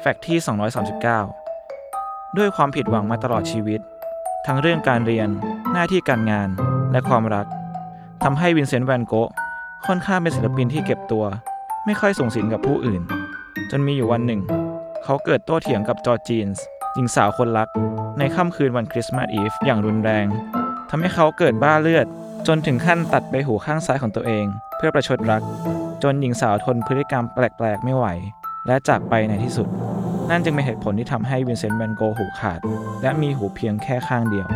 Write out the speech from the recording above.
fact ที่ 239 ด้วยความผิดหวังมาตลอดชีวิต ทั้งเรื่องการเรียน หน้าที่การงาน และความรัก ทำให้วินเซนต์แวนโกะค่อนข้างเป็นศิลปินที่เก็บตัว ไม่ค่อยสุงสิงกับผู้อื่น จนมีอยู่วันหนึ่ง เขาเกิดโต้เถียงกับจอร์จีนส์หญิงสาวคนรัก ในค่ำคืนวันคริสต์มาสอีฟอย่างรุนแรง ทำให้เขาเกิดบ้าเลือด จนถึงขั้นตัดใบหูข้างซ้ายของตัวเอง เพื่อประชดรัก จนหญิงสาวทนพฤติกรรมแปลกๆ ไม่ไหว และจากไปในที่สุด นั่นจึงเป็นเหตุผลที่ทำให้วินเซนต์แวนโกหูขาด และมีหูเพียงแค่ข้างเดียว